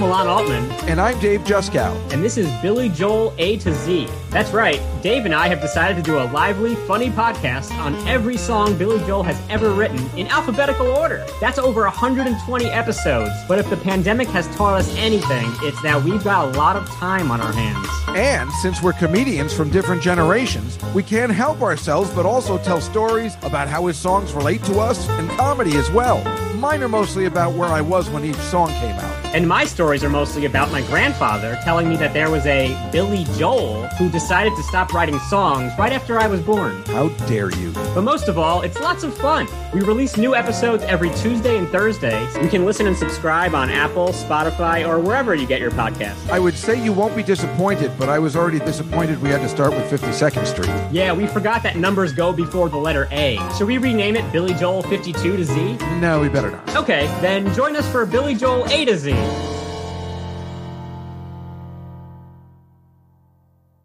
Milan Altman. And I'm Dave Juskow. And this is Billy Joel A to Z. That's right, Dave and I have decided to do a lively, funny podcast on every song Billy Joel has ever written in alphabetical order. That's over 120 episodes. But if the pandemic has taught us anything, it's that we've got a lot of time on our hands. And since we're comedians from different generations, we can't help ourselves but also tell stories about how his songs relate to us and comedy as well. Mine are mostly about where I was when each song came out. And my stories are mostly about my grandfather telling me that there was a Billy Joel who decided to stop writing songs right after I was born. How dare you? But most of all, it's lots of fun. We release new episodes every Tuesday and Thursday. You can listen and subscribe on Apple, Spotify, or wherever you get your podcasts. I would say you won't be disappointed, but I was already disappointed we had to start with 52nd Street. Yeah, we forgot that numbers go before the letter A. Should we rename it Billy Joel 52 to Z? No, we better not. Okay, then join us for Billy Joel A to Z.